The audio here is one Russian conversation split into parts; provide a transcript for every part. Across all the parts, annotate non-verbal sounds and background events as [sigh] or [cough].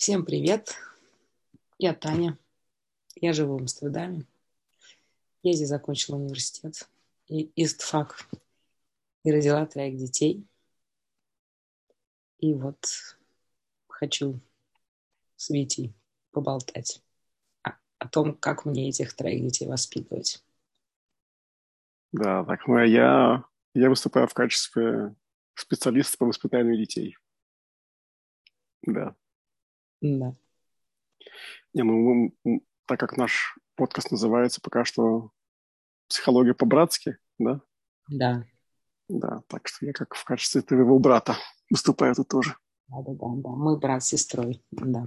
Всем привет! Я Таня. Я живу в Амстердаме. Я здесь закончила университет и ИСТФАК. И родила троих детей. И вот хочу с Витей поболтать о, о том, как мне этих троих детей воспитывать. Да, так, ну а я, я выступаю в качестве специалиста по воспитанию детей. Да. Да. Не, ну, так как наш подкаст называется пока что «Психология по-братски», да? Да. Да, так что я как в качестве твоего брата выступаю тут тоже. Да, да, да, да. Мы брат с сестрой, да.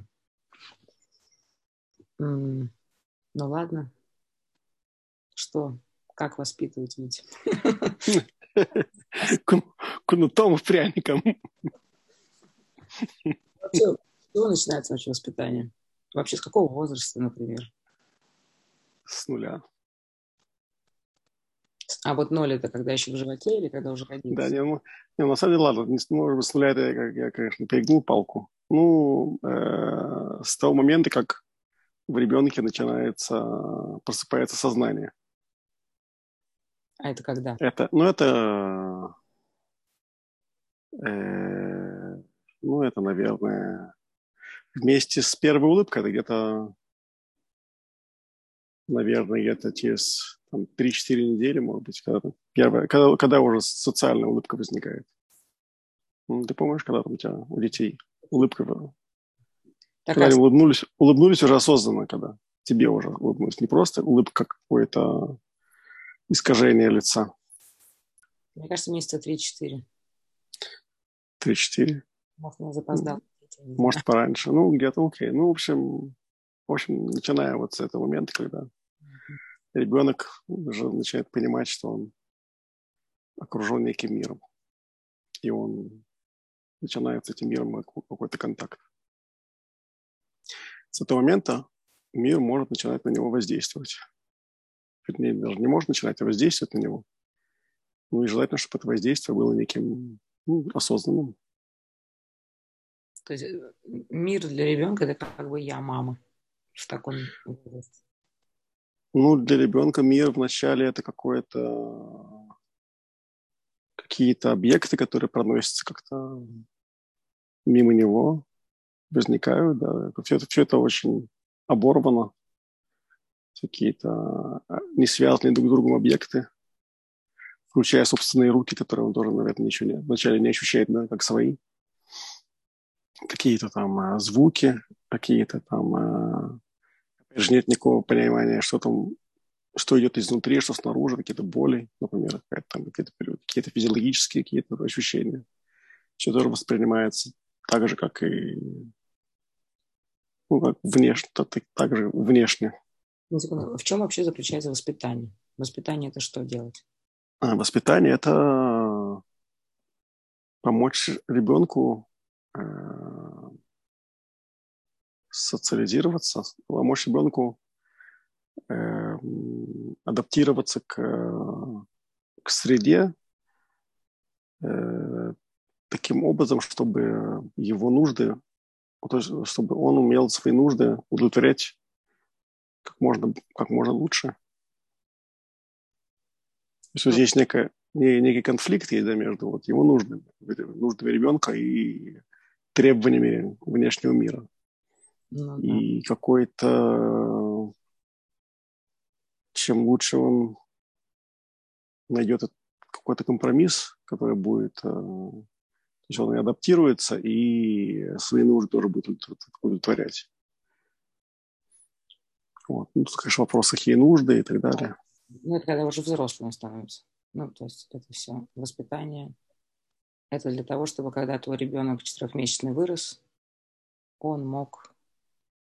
Ну ладно. Что? Как воспитывать ведь? Кну- Кнутом и пряником. Чего начинается вообще воспитание? Вообще, с какого возраста, например? С нуля. А вот ноль это когда еще в животе или когда уже родился? Да, не, ну, не, на самом деле, ладно, не, может быть, с нуля это я, я, конечно, перегнул палку. Ну, э, с того момента, как в ребенке начинается, просыпается сознание. А это когда? Это, ну, это, э, ну, это, наверное, вместе с первой улыбкой, это где-то, наверное, где-то через там, 3-4 недели, может быть, когда, первая, когда, когда уже социальная улыбка возникает. Ну, Ты помнишь, когда там у тебя, у детей улыбка, была? Так, когда а они улыбнулись, улыбнулись уже осознанно, когда тебе уже улыбнулись. Не просто улыбка, как какое-то искажение лица. мне кажется, месяца 3-4. 3-4. Может, я запоздал. Может, пораньше. Ну, где-то окей. Ну, в общем, в общем, начиная вот с этого момента, когда ребенок уже начинает понимать, что он окружен неким миром. И он начинает с этим миром какой- какой-то контакт. С этого момента мир может начинать на него воздействовать. Вернее, даже не может начинать, а воздействовать на него. Ну и желательно, чтобы это воздействие было неким ну, осознанным. То есть мир для ребенка это как бы я мама в таком возрасте. Ну, для ребенка мир вначале это какое-то какие-то объекты, которые проносятся как-то мимо него, возникают, да. Все это, все это очень оборвано. Какие-то а, не связанные друг с другом объекты, включая собственные руки, которые он тоже, наверное, ничего не, вначале не ощущает, да, как свои. Какие-то там а, звуки, какие-то там... а, опять же, нет никакого понимания, что там что идет изнутри, что снаружи, какие-то боли, например, какая-то там какие-то, какие-то физиологические какие-то ощущения. Все тоже воспринимается так же, как и ну, как внешне, так, так же внешне. Ну, секунду, В чем вообще заключается воспитание? Воспитание это что делать? А воспитание – это помочь ребенку социализироваться, помочь ребенку э, адаптироваться к, к среде э, таким образом, чтобы его нужды, чтобы он умел свои нужды удовлетворять как можно, как можно лучше. То есть здесь некая, не- некий конфликт есть да, между вот его нуждами, нуждами ребенка и требованиями внешнего мира. Ну, да. И какой-то, чем лучше он найдет какой-то компромисс, который будет, э, то есть он и адаптируется, и свои нужды тоже будет удовлет- удовлетворять. Вот. Ну, тут, конечно, вопрос, какие нужды и так далее. Ну, это когда уже взрослым становится. Ну, то есть это все воспитание. Это для того, чтобы когда твой ребенок четырехмесячный вырос, он мог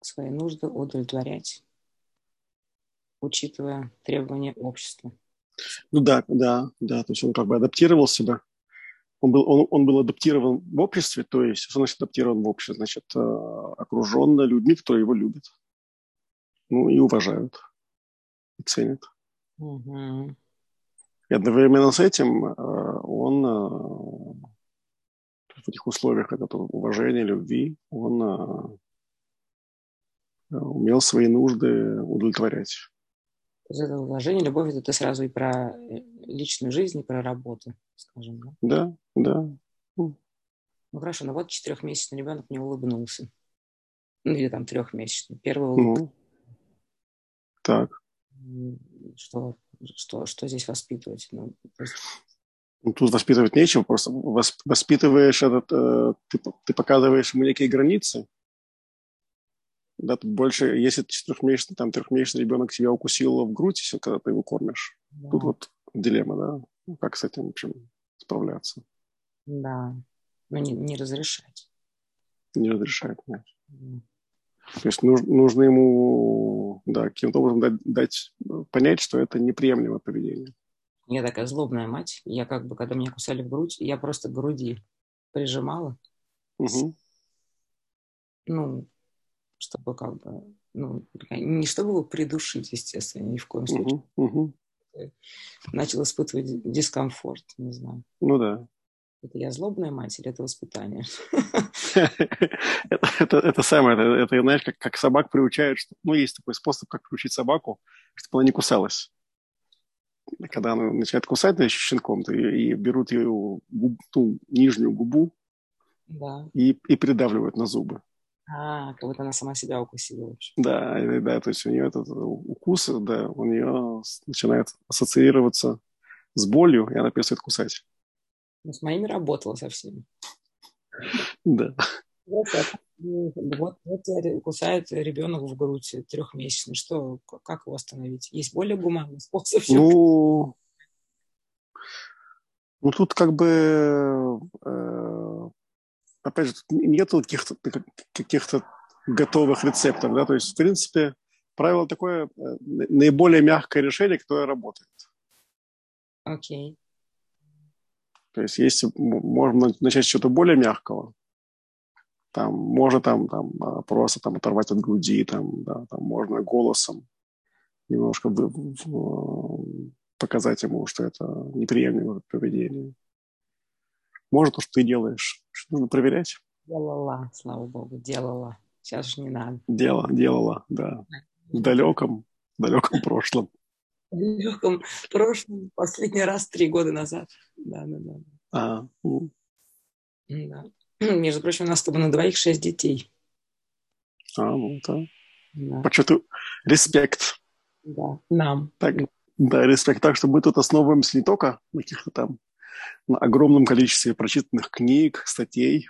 свои нужды удовлетворять, учитывая требования общества. Ну да, да, да, то есть он как бы адаптировал себя. Он был, он, он был адаптирован в обществе, то есть, что значит адаптирован в обществе? Значит, э, окружен людьми, которые его любят. Ну и уважают, и ценят. Мгм. И одновременно с этим э, он э, в этих условиях этого уважения, любви, он э, умел свои нужды удовлетворять. Это уважение, любовь, это сразу и про э, личную жизнь, и про работу, скажем. Да, да. да. Ну хорошо, ну вот четырехмесячный ребенок не улыбнулся. Ну или там трехмесячный. Первый улыбка. Ну, так. Что, что, что здесь воспитывать? Ну, есть... ну, тут воспитывать нечего, просто воспитываешь этот, э, ты, ты показываешь ему некие границы, да, тут больше, если четырехмесячный, там, трехмесячный ребенок себя укусил в грудь, все, когда ты его кормишь. Да. Тут вот дилемма, да. Ну, как с этим, в общем, справляться. Да. Но не, не разрешать. Не разрешать, нет. Mm. То есть нужно, нужно ему, да, каким-то образом дать, дать понять, что это неприемлемое поведение. Я такая злобная мать. Я как бы, когда меня кусали в грудь, я просто к груди прижимала. Угу. Ну, чтобы как бы, ну, не чтобы его придушить, естественно, ни в коем случае. Uh-huh, uh-huh. Начал испытывать дискомфорт, не знаю. Ну да. Это я злобная мать или это воспитание? [laughs] это, самое, это, знаешь, как, собак приучают, ну, есть такой способ, как приучить собаку, чтобы она не кусалась. Когда она начинает кусать, значит, щенком, то и, и берут ее губ, ту нижнюю губу да. и, и придавливают на зубы. А, как будто она сама себя укусила. Вообще. Да, да, то есть у нее этот укус, да, у нее начинает ассоциироваться с болью, и она перестает кусать. Ну, с моими работала со всеми. Да. Вот, вот, вот кусает ребенок в грудь трехмесячный. Что, как его остановить? Есть более гуманный способ? Ну, ну тут как бы э, опять же, нет каких-то каких готовых рецептов, да, то есть, в принципе, правило такое, э, наиболее мягкое решение, которое работает. Окей. Okay. То есть, если можно начать с чего-то более мягкого, там, можно там, там а, просто там оторвать от груди, там, да, там можно голосом немножко вы, в, показать ему, что это неприемлемое поведение. Может, то, что ты делаешь. Что нужно проверять? Делала, слава богу, делала. Сейчас же не надо. Дело, делала, да. В далеком, в далеком прошлом. В далеком прошлом, последний раз три года назад. Да, да, да. А, ну. Да. [clears throat] Между прочим, у нас с тобой на двоих шесть детей. А, ну да. да. Почету респект. Да, нам. Так, да, респект. Так что мы тут основываемся не только на каких-то там на огромном количестве прочитанных книг, статей,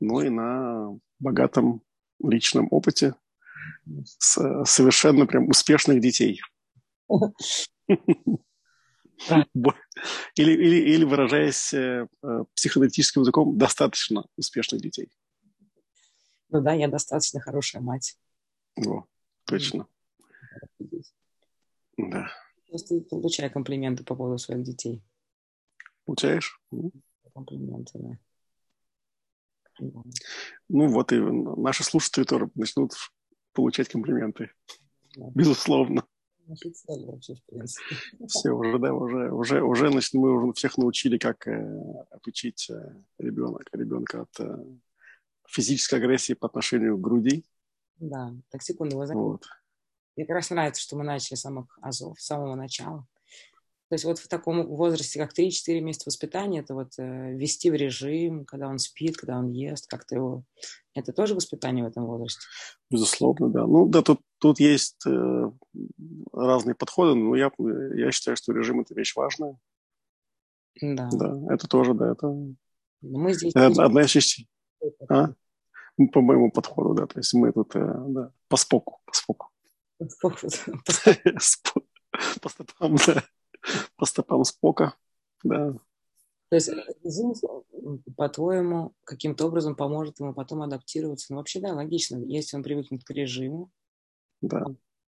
но и на богатом личном опыте с совершенно прям успешных детей. [laughs] [laughs] Или, или, или выражаясь э, психоаналитическим языком, достаточно успешных детей. Ну да, я достаточно хорошая мать. О, точно. Да. Просто получаю комплименты по поводу своих детей. Получаешь? Комплименты, да. Ну вот и наши слушатели тоже начнут получать комплименты. Да. Безусловно. Цели вообще, в принципе. Все, уже, да, уже, уже, уже значит, мы уже всех научили, как э, отучить э, ребенка, ребенка от э, физической агрессии по отношению к груди. Да, так секунду, вы знаете, вот. мне как раз нравится, что мы начали с самых азов, с самого начала. То есть вот в таком возрасте, как 3-4 месяца воспитания, это вот э, вести в режим, когда он спит, когда он ест, как-то его... Это тоже воспитание в этом возрасте? Безусловно, да. Ну да, тут, тут есть э, разные подходы, но я, я считаю, что режим – это вещь важная. Да. Да, это тоже, да, это... Мы здесь... Это одна из частей. А? По моему подходу, да. То есть мы тут, э, да, по споку, по споку. По споку. [laughs] По стопам, да [laughs] по стопам Спока, да. То есть режим, по-твоему, каким-то образом поможет ему потом адаптироваться? Ну, вообще, да, логично. Если он привыкнет к режиму, да.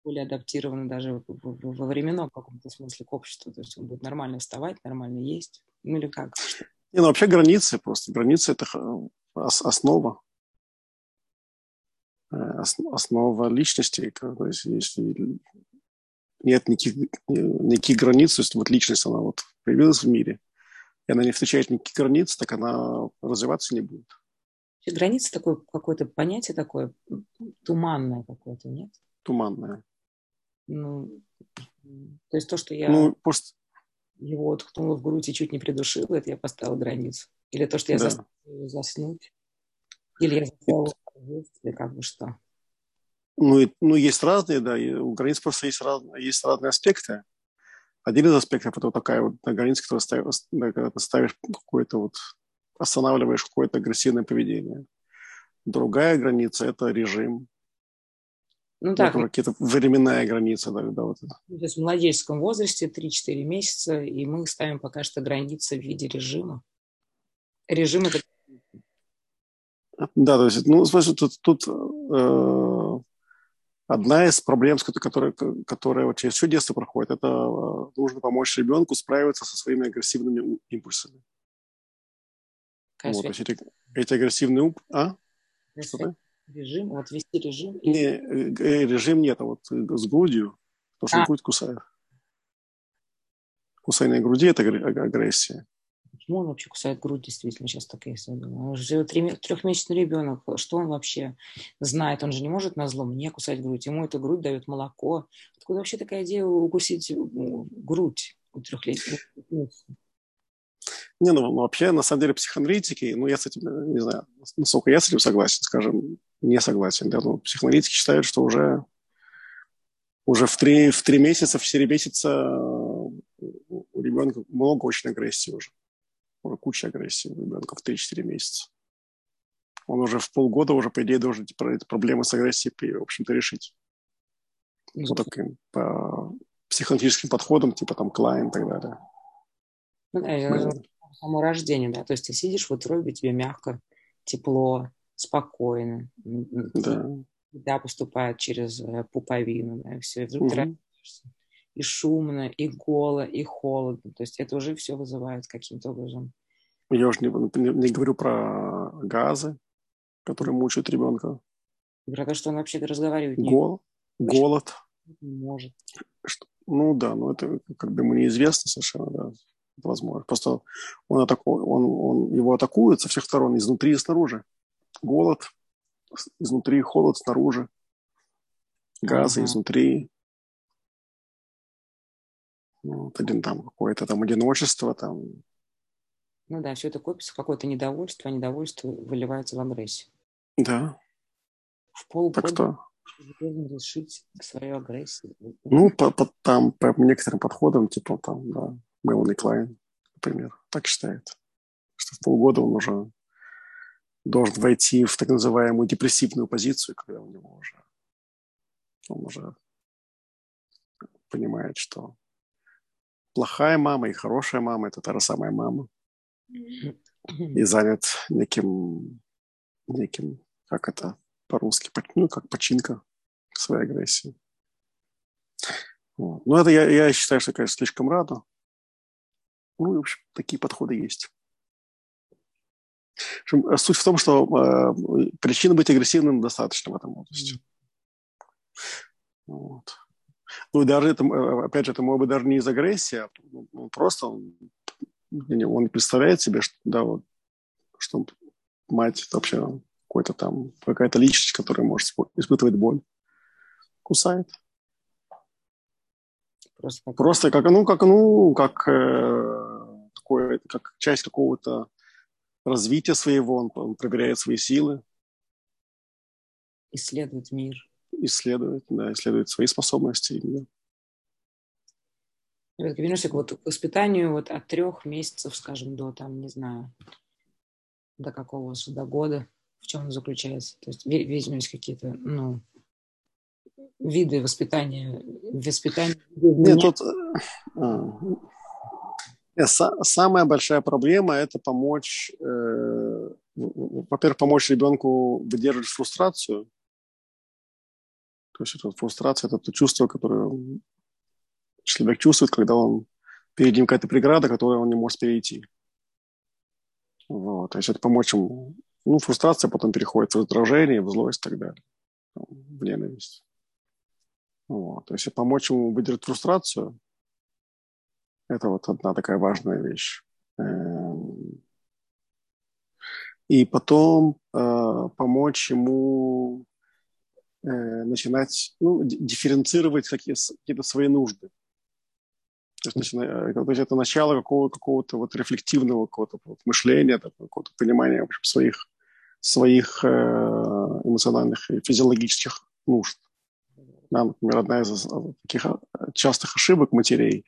более адаптирован даже во временном каком-то смысле к обществу. То есть он будет нормально вставать, нормально есть. Ну или как? Не, ну вообще границы просто. Границы – это основа. Э, основа личности. То есть если нет никаких, никаких границ, то есть вот личность, она вот появилась в мире, и она не встречает никаких границ, так она развиваться не будет. Граница такое какое-то понятие такое туманное какое-то, нет? Туманное. Ну, то есть то, что я ну, просто... его ткнула в грудь и чуть не придушила, это я поставила границу. Или то, что я да. заснуть. Или я заставила или как бы что. Ну, и, ну, есть разные, да, у границ просто есть, раз, есть разные аспекты. Один из аспектов – это вот такая вот граница, которую ставишь, когда ты ставишь какое-то вот, останавливаешь какое-то агрессивное поведение. Другая граница – это режим. Ну, так. Какие-то временная граница, да, да, вот. То есть в младенческом возрасте 3-4 месяца, и мы ставим пока что границы в виде режима. Режим – это да, то есть, ну, смотри, тут, тут э, одна из проблем, которая, которая вот через все детство проходит, это э, нужно помочь ребенку справиться со своими агрессивными импульсами. Вот, эти, эти агрессивные импульсы... А? Что Режим, вот вести режим? Не, э, э, режим нет, а вот с грудью, потому что а. грудь кусает. Кусание груди – это агрессия. Почему он вообще кусает грудь, действительно, сейчас так я думаю. Он же трехмесячный ребенок, что он вообще знает? Он же не может на зло мне кусать грудь. Ему эта грудь дает молоко. Откуда вообще такая идея укусить грудь у трехлетнего? Не, ну, ну вообще, на самом деле, психоаналитики, ну, я с этим, не знаю, насколько я с этим согласен, скажем, не согласен. Да, но психоаналитики считают, что уже, уже в три, в три месяца, в четыре месяца у ребенка много очень агрессии уже уже куча агрессии у ребенка в 3-4 месяца. Он уже в полгода уже, по идее, должен эти проблемы с агрессией, в общем-то, решить. Ну, вот таким по психологическим подходам, типа там Клайн и так далее. Ну, да, это само рождение, да. То есть ты сидишь в утробе, тебе мягко, тепло, спокойно. Да. Да, поступает через э, пуповину, да, и все. И вдруг угу. ты и шумно, и голо, и холодно. То есть это уже все вызывает каким-то образом. Я уже не, не, не говорю про газы, которые мучают ребенка. про то, что он вообще разговаривает не Гол, Голод. Не может. Что, ну да, но это как бы ему неизвестно совершенно, да, возможно. Просто он, атаку, он, он его атакует со всех сторон, изнутри и снаружи. Голод изнутри, холод снаружи. Газы uh-huh. изнутри, вот, один там какое-то там одиночество там. Ну да, все это копится какое-то недовольство, а недовольство выливается в агрессию. Да. В полгода так что... решить свою агрессию. Ну, по, по, там, по некоторым подходам, типа там, да, Мелани Клайн, например, так считает, что в полгода он уже должен войти в так называемую депрессивную позицию, когда у него уже он уже понимает, что плохая мама и хорошая мама – это та же самая мама. И занят неким, неким, как это по-русски, ну, как починка своей агрессии. Вот. Ну, это я, я считаю, что, конечно, слишком рано. Ну, в общем, такие подходы есть. В общем, суть в том, что э, причин быть агрессивным достаточно в этом возрасте. Вот. Ну, даже это, э, опять же, это может быть даже не из агрессии, а ну, просто он, он представляет себе, что, да, вот, что мать вообще какой-то там, какая-то личность, которая может испытывать боль, кусает. Просто как, просто как ну, как, ну, как, э, такое, как часть какого-то развития своего, он, он проверяет свои силы. Исследует мир исследовать, да, исследовать свои способности. Именно. Вернемся к вот воспитанию вот от трех месяцев, скажем, до там, не знаю, до какого до года, в чем он заключается. То есть, видимо, есть какие-то, ну, виды воспитания, воспитания. Нет, тут э, самая большая проблема – это помочь, э, во-первых, помочь ребенку выдерживать фрустрацию, то есть это фрустрация, это то чувство, которое человек чувствует, когда он перед ним какая-то преграда, которую он не может перейти. Вот. То есть это помочь ему. Ну, фрустрация потом переходит в раздражение, в злость и так далее, в ненависть. Вот. То есть помочь ему выдержать фрустрацию, это вот одна такая важная вещь. Эм. и потом э, помочь ему начинать ну, дифференцировать какие, какие-то свои нужды. То есть, э, то есть это начало какого- какого-то вот рефлективного какого-то вот мышления, какого-то понимания в общем, своих, своих э, эмоциональных и физиологических нужд. Да, например, одна из таких э, частых ошибок матерей,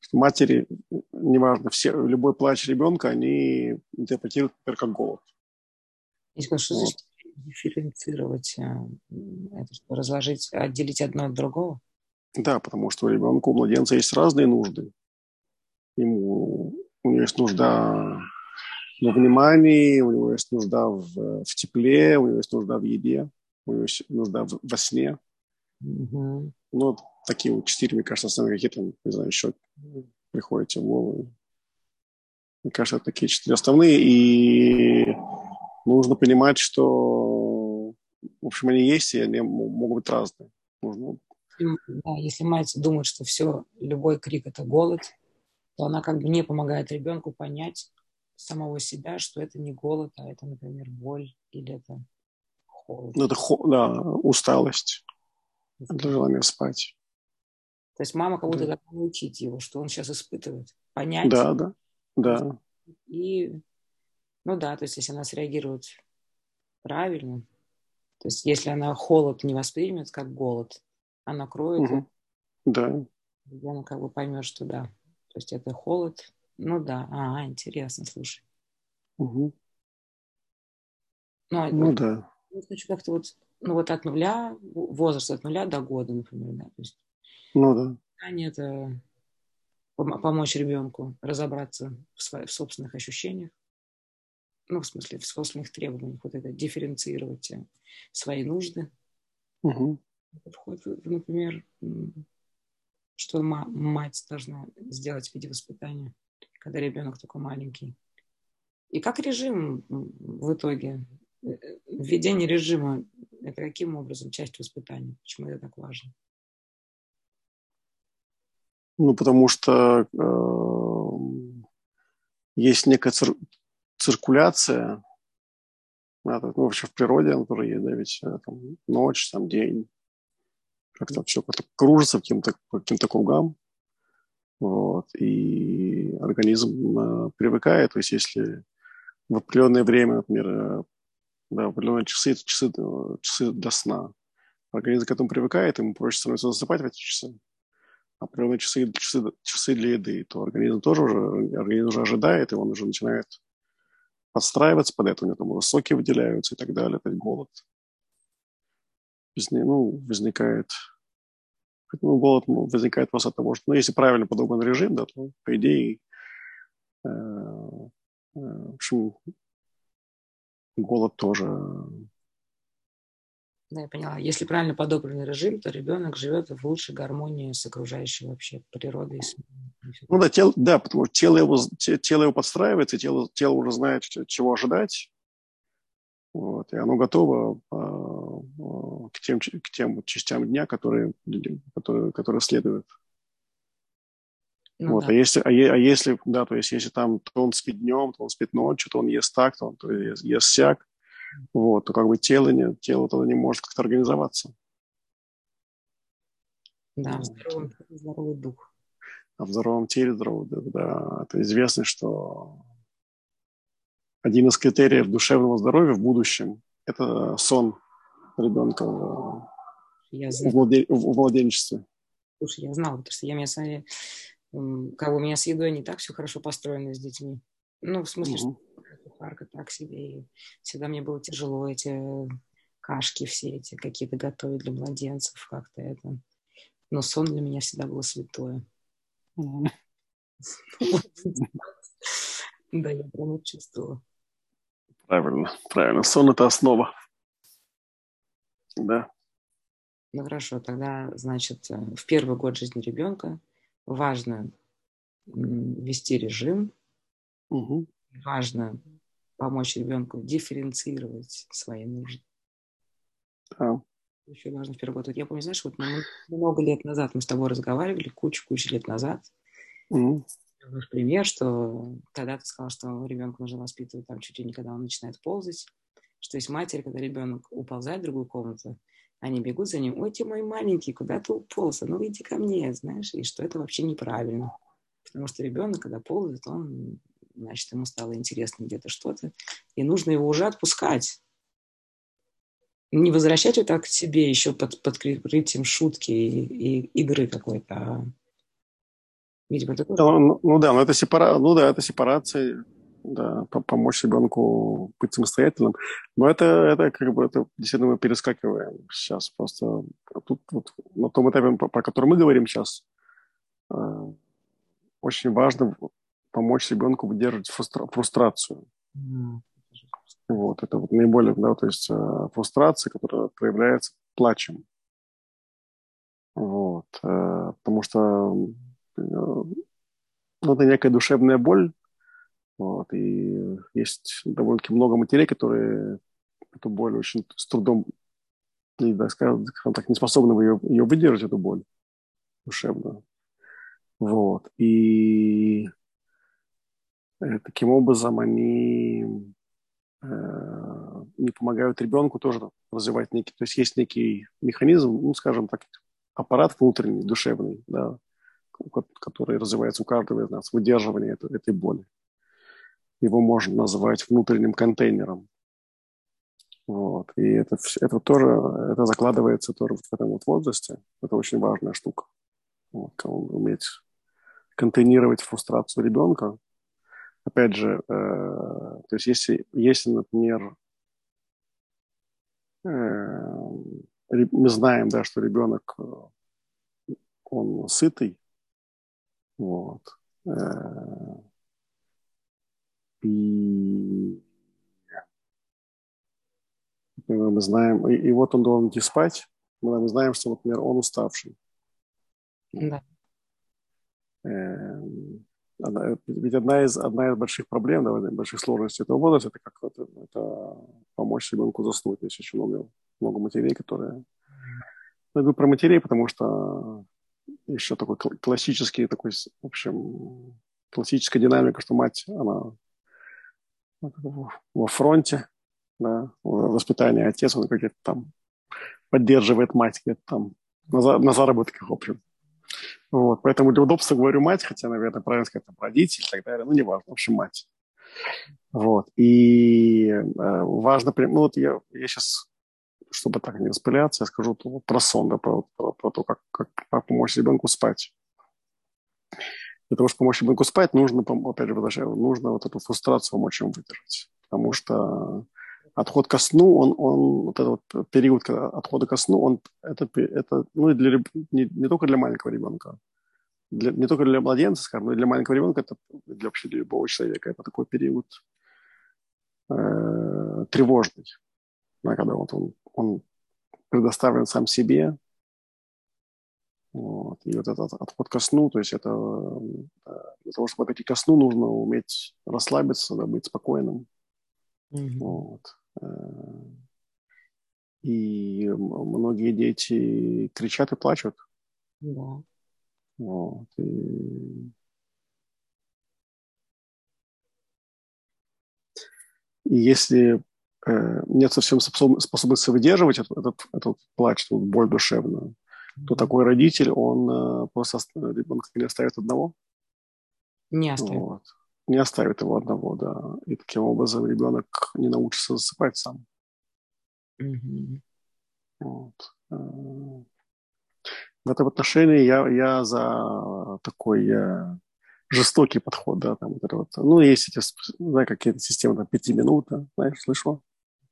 что матери, неважно, все, любой плач ребенка, они интерпретируют, например, как голод. что вот. Дифференцировать? Это что, разложить, отделить одно от другого? Да, потому что у ребенка, у младенца есть разные нужды. Ему, у него есть нужда во внимании, у него есть нужда в, в тепле, у него есть нужда в еде, у него есть нужда в, во сне. Mm-hmm. Ну, такие вот четыре, мне кажется, основные какие-то, не знаю, еще приходят в голову. Мне кажется, это такие четыре основные, и нужно понимать, что, в общем, они есть, и они могут быть разные. Нужно да, если мать думает, что все, любой крик – это голод, то она как бы не помогает ребенку понять самого себя, что это не голод, а это, например, боль или это холод. Ну, это да, усталость, это желание спать. То есть мама как будто да. должна научить его, что он сейчас испытывает, понять. Да, да, да. И, ну да, то есть если она среагирует правильно, то есть если она холод не воспримет как голод, а накроет. Угу. Да. Ребенок как бы поймет, что да. То есть это холод. Ну да. А, интересно, слушай. Угу. Ну, ну да. Хочу как-то вот, ну вот от нуля, возраст от нуля до года, например, да. То есть, ну да. Это помочь ребенку разобраться в, своих, в собственных ощущениях, ну, в смысле, в собственных требованиях, вот это дифференцировать э, свои нужды. Угу входит, например, что мать должна сделать в виде воспитания, когда ребенок только маленький. И как режим в итоге, э, введение режима, это каким образом часть воспитания? Почему это так важно? Ну, потому что э, есть некая циркуляция, да, ну, вообще в природе, которая есть, да, ведь э, там, ночь, там, день, как-то все кружится каким-то, каким-то кругам. Вот, и организм э, привыкает, то есть если в определенное время, например, э, да, в определенные часы, это часы, э, часы до сна, организм к этому привыкает, ему проще становится засыпать в эти часы. А определенные часы, часы, часы для еды, то организм тоже уже, организм уже ожидает, и он уже начинает подстраиваться под это, у него там соки выделяются и так далее, то есть голод ну, возникает ну, голод возникает просто от того, что, ну, если правильно подобран режим, да, то, по идее, э, э, в общем, голод тоже. Да, я поняла. Если правильно подобранный режим, то ребенок живет в лучшей гармонии с окружающей вообще природой. Ну да, тело, да, потому что тело его, тело его подстраивается, тело, тело уже знает, чего ожидать, вот, и оно готово а, к тем, к тем частям дня, которые, которые, которые следуют. Ну, вот, да. а, если, а, а если, да, то есть если там то он спит днем, то он спит ночью, то он ест так, то он то ест, ест сяк, вот, то как бы тело, не, тело тогда не может как-то организоваться. Да, здоровый, здоровый дух. А в здоровом теле здоровый дух, да. Это известно, что один из критериев душевного здоровья в будущем – это сон ребенка в, я в, младен... в младенчестве. Слушай, я знала, потому что я меня с как бы у меня с едой не так все хорошо построено с детьми. Ну, в смысле, угу. что кухарка так себе. И всегда мне было тяжело эти кашки все эти какие-то готовить для младенцев, как-то это. Но сон для меня всегда было святое. [laughs] Да, я прям чувствовала. Правильно, правильно. Сон – это основа. Да. Ну хорошо, тогда, значит, э, в первый год жизни ребенка важно вести режим, угу. важно помочь ребенку дифференцировать свои нужды. Да. Еще важно в год. Я помню, знаешь, вот много лет назад мы с тобой разговаривали, кучу-кучу лет назад. Угу. пример, что тогда ты сказал, что ребенку нужно воспитывать там чуть ли не когда он начинает ползать, что есть матери, когда ребенок уползает в другую комнату, они бегут за ним, ой, ты мой маленький, куда ты уполз? Ну, иди ко мне, знаешь, и что это вообще неправильно. Потому что ребенок, когда ползает, он, значит, ему стало интересно где-то что-то, и нужно его уже отпускать. Не возвращать вот так к себе еще под, под прикрытием шутки и, и игры какой-то, а Видимо, такое. Ну, ну да, но это сепара... ну да, это сепарация да, помочь ребенку быть самостоятельным. Но это, это как бы это действительно мы перескакиваем сейчас просто тут вот, на том этапе, по, по которому мы говорим сейчас, э, очень важно помочь ребенку выдерживать фрустра- фрустрацию. Mm. Вот, это вот наиболее, да, то есть э, фрустрация, которая проявляется плачем. Вот, э, потому что э, ну, это некая душевная боль, вот, и есть довольно-таки много матерей, которые эту боль очень с трудом, и, да, скажем так, не способны ее, ее выдержать, эту боль душевную. Вот. И таким образом они э, не помогают ребенку тоже развивать некий, то есть есть некий механизм, ну, скажем так, аппарат внутренний, душевный, да, который развивается у каждого из нас, выдерживание этой, этой боли его можно назвать внутренним контейнером. Вот. И это, это тоже, это закладывается тоже в этом вот возрасте. Это очень важная штука. Вот, уметь контейнировать фрустрацию ребенка. Опять же, э, то есть если, если например, э, мы знаем, да, что ребенок, э, он сытый, вот, э, и мы знаем, и, и вот он должен идти спать, мы знаем, что, например, он уставший. Да. Ведь одна из, одна из больших проблем, да, больших сложностей этого возраста, это как это, это помочь ребенку заснуть. Есть очень много, много матерей, которые... Ну, я говорю про матерей, потому что еще такой классический, такой, в общем, классическая динамика, что мать, она во фронте, да, воспитание отец, он как-то там поддерживает мать где-то там на, за, на заработках, в общем. Вот, поэтому для удобства говорю мать, хотя, наверное, правильно сказать, там, родитель и так далее, ну, неважно, в общем, мать. Вот, и э, важно, ну, вот я, я сейчас, чтобы так не распыляться, я скажу про сон, да, про, про, про то, как, как, как помочь ребенку спать. Для того, чтобы помочь ребенку спать, нужно, опять же, нужно вот эту фрустрацию помочь ему выдержать. Потому что отход ко сну, он, он вот этот вот период отхода ко сну, он, это, это ну, и для, не, не только для маленького ребенка, для, не только для младенца, скажем, но и для маленького ребенка, это для, вообще для любого человека, это такой период э, тревожный, да, когда вот он, он предоставлен сам себе, вот. И вот этот отход ко сну, то есть это для того, чтобы отойти ко сну, нужно уметь расслабиться, да, быть спокойным. Mm-hmm. Вот. Э, и многие дети кричат и плачут. Да. Вот. И... и если э, нет совсем способности выдерживать этот, этот, этот плач, эту боль душевную, то такой родитель, он э, просто ребенка не оставит одного. Не оставит. Вот. Не оставит его одного, да. И таким образом ребенок не научится засыпать сам. Угу. Вот. Э, в этом отношении я, я за такой я, жестокий подход, да, там вот это вот. Ну, есть эти, знаешь, какие-то системы, там, пяти минут, знаешь, слышал?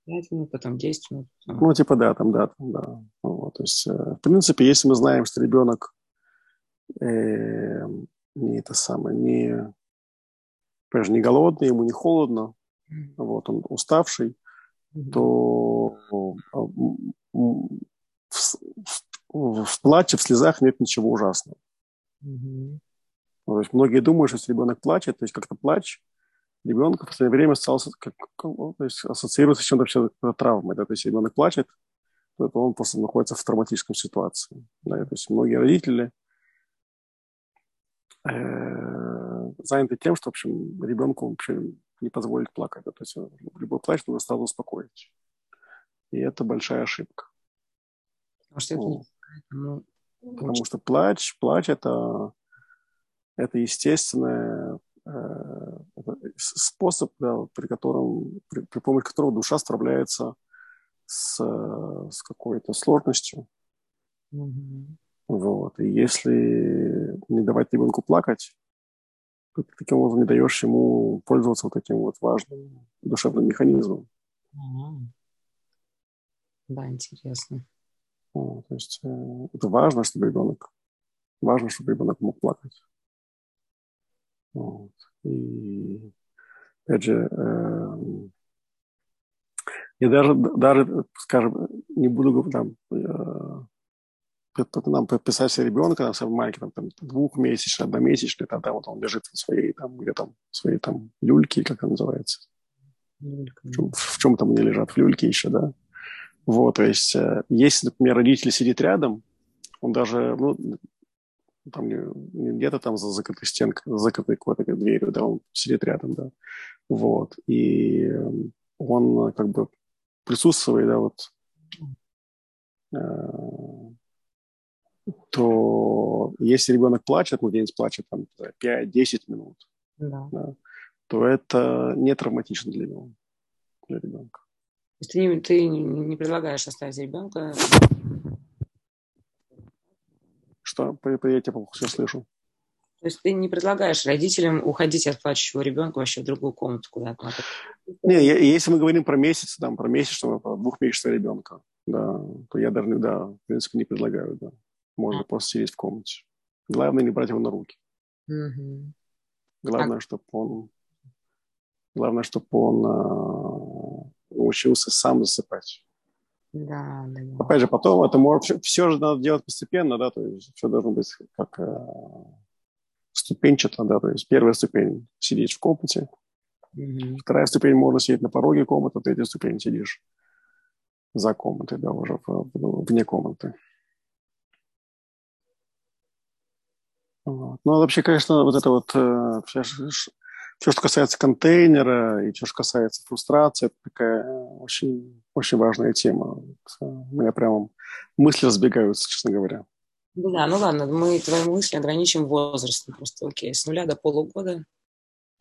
5 минут, потом 10 минут. Ну, типа, да, там, да, там, да. Вот, то есть, э, в принципе, если мы знаем, что ребенок э, не это самое, не, конечно, не голодный, ему не холодно, вот, он уставший, то а, в, в, в плаче, в слезах нет ничего ужасного. Mm-hmm. То есть многие думают, что если ребенок плачет, то есть как-то плач – ребенка в последнее время стал как, ну, то есть ассоциируется с чем-то вообще травмой. Да? То есть ребенок плачет, то он просто находится в травматической ситуации. Да? То есть многие родители э, заняты тем, что, в общем, ребенку вообще не позволить плакать. Да? То есть любой плач нужно сразу успокоить. И это большая ошибка. Потому что это не... ну, Потому что плач, плач это, это естественный э, способ, да, при котором, при, при помощи которого душа справляется с, с какой-то сложностью. Mm-hmm. Вот. И если не давать ребенку плакать, ты таким образом не даешь ему пользоваться вот этим вот важным душевным механизмом. Mm-hmm. Да, интересно. Ну, то есть э, это важно, чтобы ребенок, важно, чтобы ребенок мог плакать. Вот. И опять же, э, я даже, даже, скажем, не буду там, э, нам подписать ребенка, там, самый маленький, там, там, двухмесячный, одномесячный, тогда вот он лежит в своей, там, где там, своей там люльке, как это называется. В чем, в чем там они лежат? В люльке еще, да? Вот, то есть, э, если, например, родитель сидит рядом, он даже, ну, там не, где-то там за закрытой стенкой, за закрытой какой-то дверью, да, он сидит рядом, да, вот, и он как бы присутствует, да, вот, э, то если ребенок плачет, младенец плачет там 5-10 минут, да. Да, то это не травматично для него, для ребенка есть ты не, ты не предлагаешь оставить ребенка. Что? Я тебя плохо все слышу. То есть ты не предлагаешь родителям уходить от плачущего ребенка вообще в другую комнату куда-то? Не, если мы говорим про месяц, там, про месячного, про двухмесячного ребенка, да, то я даже, да, в принципе, не предлагаю, да. Можно просто сидеть в комнате. Главное не брать его на руки. Угу. Главное, а... чтобы он, главное, чтобы он а, научился сам засыпать. Да, да. Опять же, потом это может, все, все же надо делать постепенно, да, то есть все должно быть как э, ступенчато, да, то есть первая ступень – сидеть в комнате, mm-hmm. вторая ступень – можно сидеть на пороге комнаты, третья ступень – сидишь за комнатой, да, уже в, в, вне комнаты. Вот. Ну, вообще, конечно, вот это вот э, все, что касается контейнера и все, что касается фрустрации, это такая очень, очень важная тема. Э, у меня прямо мысли разбегаются, честно говоря. Да, ну ладно, мы твои мысли ограничим возрастом. Просто окей, с нуля до полугода,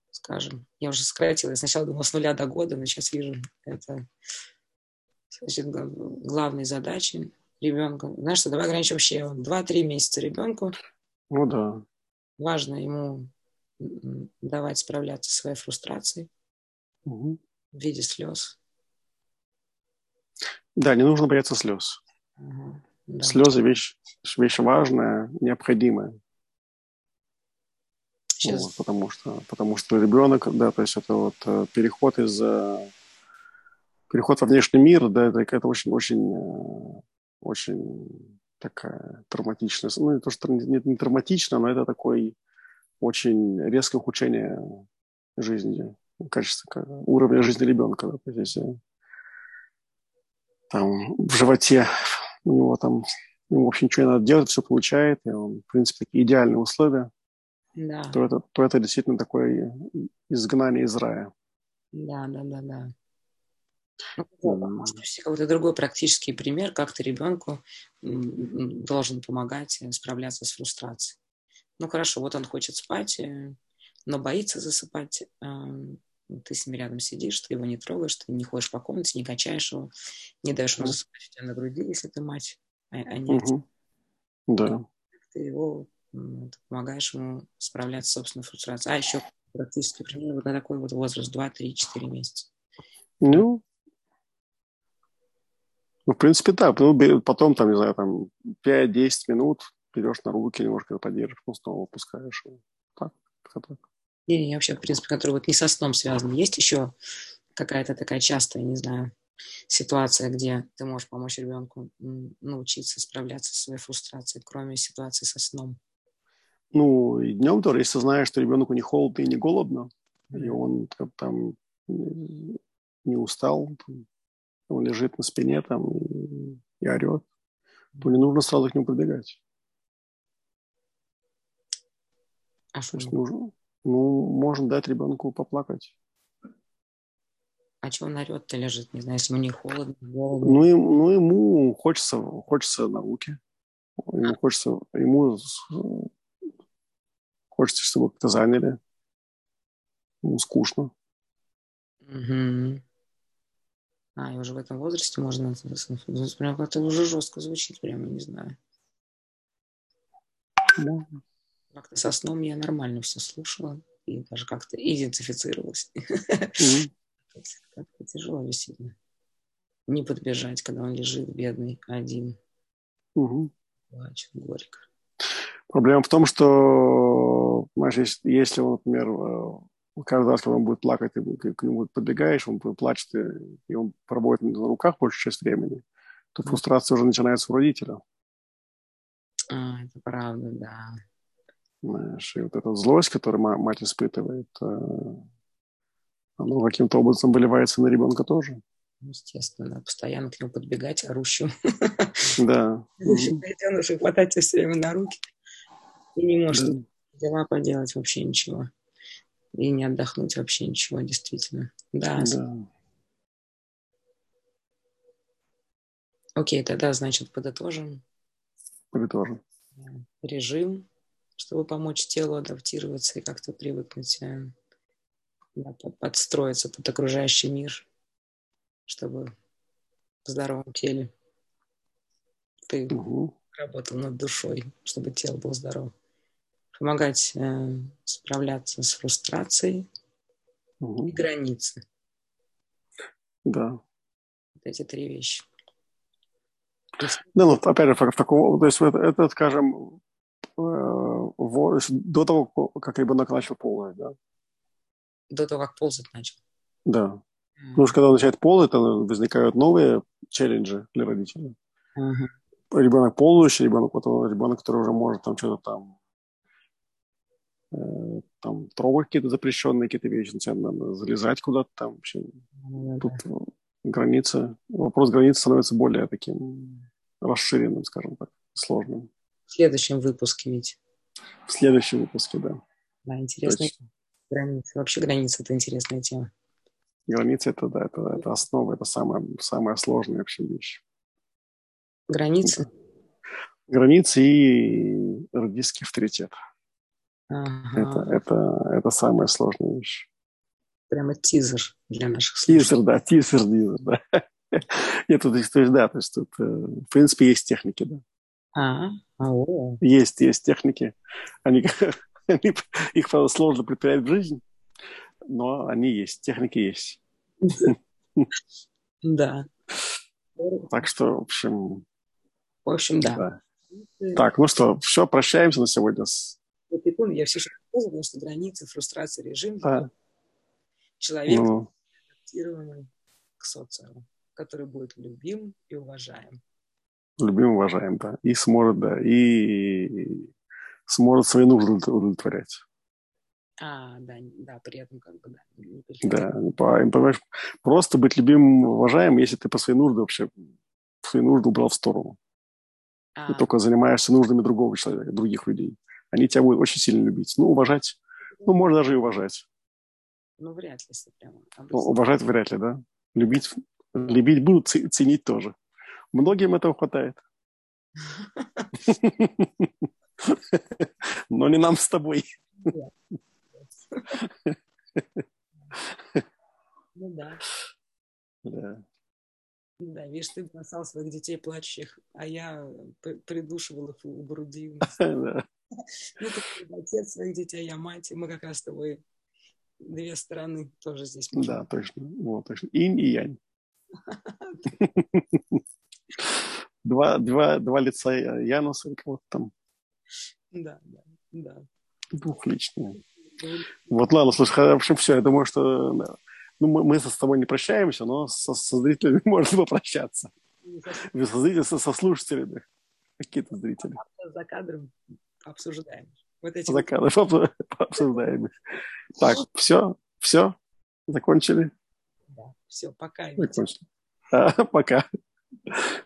скажем. Я уже сократила. Я сначала думала с нуля до года, но сейчас вижу, это значит, главные задачи ребенка. Знаешь что, давай ограничим вообще 2-3 месяца ребенку. Ну да. Важно ему давать справляться со своей фрустрацией угу. в виде слез. Да, не нужно бояться слез. Угу. Да. Слезы вещь, вещь важная, необходимая. Сейчас. Вот, потому что, потому что ребенок, да, то есть это вот э, переход из э, переход во внешний мир, да, это, это очень, очень, э, очень такая травматичная, ну не то что не, не травматично, но это такой очень резкое ухудшение жизни, качества, уровня жизни ребенка. Да, то есть, там в животе у него там ему вообще ничего не надо делать, все получает, и он, в принципе, такие идеальные условия, да. то, это, то это действительно такое изгнание из рая. Да, да, да, да. Ну, может быть, какой-то другой практический пример, как ты ребенку должен помогать справляться с фрустрацией. Ну хорошо, вот он хочет спать, э, но боится засыпать. Ты с ним рядом сидишь, ты его не трогаешь, ты не ходишь по комнате, не качаешь его, не даешь ему засыпать у тебя на груди, если ты мать, а, а не угу. Да. Ты его ты помогаешь ему справляться с собственной фрустрацией. А еще практически примерно вот на такой вот возраст, 2, 3, 4 месяца. Ну, ну, в принципе, да. Ну, потом, там, не знаю, там 5-10 минут берешь на руки, немножко поддержишь, потом снова опускаешь. Так, так, так. Не, не, вообще, в принципе, который вот не со сном связан. Есть еще какая-то такая частая, не знаю, ситуация, где ты можешь помочь ребенку научиться справляться со своей фрустрацией, кроме ситуации со сном? Ну, и днем тоже, если знаешь, что ребенку не холодно и не голодно, и он там не устал, он лежит на спине там и, и орет, то не нужно сразу к нему подбегать. А что? нужно, Ну, можно дать ребенку поплакать. А чего он орет-то лежит? Не знаю, если ему не холодно, голодно. Ну, ему, ну, ему хочется, хочется науки. Ему хочется, ему хочется, чтобы как-то заняли. Ему скучно. Угу. А, и уже в этом возрасте можно... Прям как-то уже жестко звучит, прямо не знаю. Да. Как-то со сном я нормально все слушала и даже как-то идентифицировалась. [laughs] Как-то тяжело действительно. Не подбежать, когда он лежит бедный, один. Плачет горько. Проблема в том, что, знаешь, если, он, например, э, каждый раз, когда он будет плакать, ты к нему подбегаешь, он плачет, и он пробует на руках большую часть времени, то фрустрация уже начинается у родителя. А, это правда, да. Знаешь, и вот эта злость, которую мать испытывает, э, оно каким-то образом выливается на ребенка тоже. Естественно, постоянно к нему подбегать орущим. Да. [laughs] Детенышей хватать все время на руки. И не может дела поделать вообще ничего. И не отдохнуть вообще ничего, действительно. Да. да. Окей, тогда, значит, подытожим. Подытожим. Режим, чтобы помочь телу адаптироваться и как-то привыкнуть э, да, подстроиться под окружающий мир, чтобы в здоровом теле ты угу. работал над душой, чтобы тело было здорово. Помогать э, справляться с фрустрацией угу. и границы. Да. Вот эти три вещи. Да, ну, опять же, в таком, то есть это, это скажем, э, в, до того, как ребенок начал ползать, да? до того, как ползать начал. Да. Mm. Потому что когда он начинает ползать, то возникают новые челленджи для родителей. Uh-huh. Ребенок ползающий, ребенок, потом ребенок, который уже может там что-то там там трогать какие-то запрещенные какие-то вещи, начинает надо залезать куда-то там. Вообще. Uh-huh. Тут граница, вопрос границы становится более таким расширенным, скажем так, сложным. В следующем выпуске ведь. В следующем выпуске, да. Да, интересно. Есть, Границы. Вообще границы – это интересная тема. Границы – это, да, это, это основа, это самая, самая сложная вообще вещь. Границы? Границы и родительский авторитет. Ага. Это, это, это самая сложная вещь. Прямо тизер для наших слушателей. Тизер, да, тизер, тизер, да. [laughs] Нет, тут, то есть, да, то есть тут, э, в принципе, есть техники, да. А, а о. Есть, есть техники. Они [laughs] Их, правда, сложно предпринять в жизнь, но они есть, техники есть. [laughs] Да. Так что, в общем... В общем, да. да. Так, ну что, все, прощаемся на сегодня. Секунду, я все еще потому что границы, фрустрация, режим. Да. Человек ну... адаптированный к социуму, который будет любим и уважаем. Любим и уважаем, да. И сможет, да, и сможет свои нужды удовлетворять. А, да, да, при этом как бы, да. Да, понимаешь, просто быть любимым, уважаемым, если ты по своей нужде вообще свои нужды убрал в сторону. А. Ты только занимаешься нуждами другого человека, других людей. Они тебя будут очень сильно любить. Ну, уважать, ну, можно даже и уважать. Ну, вряд ли, если прямо. Ну, уважать вряд ли, да. Любить, любить будут, ценить тоже. Многим этого хватает. [laughs] Но не нам с тобой. Ну да. Да. Да, видишь, ты бросал своих детей плачущих, а я придушивал их у груди. [laughs] [laughs] Ну, ты отец своих детей, а я мать, и мы как раз с тобой две стороны тоже здесь. Да, точно. Вот, точно. Инь и янь. [laughs] два, два, два лица Януса кого-то там. Да, да, да. Двухличные. Вот, ладно, слушай, в общем, все, я думаю, что ну, мы, мы с тобой не прощаемся, но со, со зрителями [laughs] можно попрощаться. Со, со, со слушателями. Какие-то зрители. За кадром обсуждаем. Вот эти За кадром [laughs] обсуждаем. Так, все, все, закончили? Да, все, пока. Закончили. А, [laughs] пока.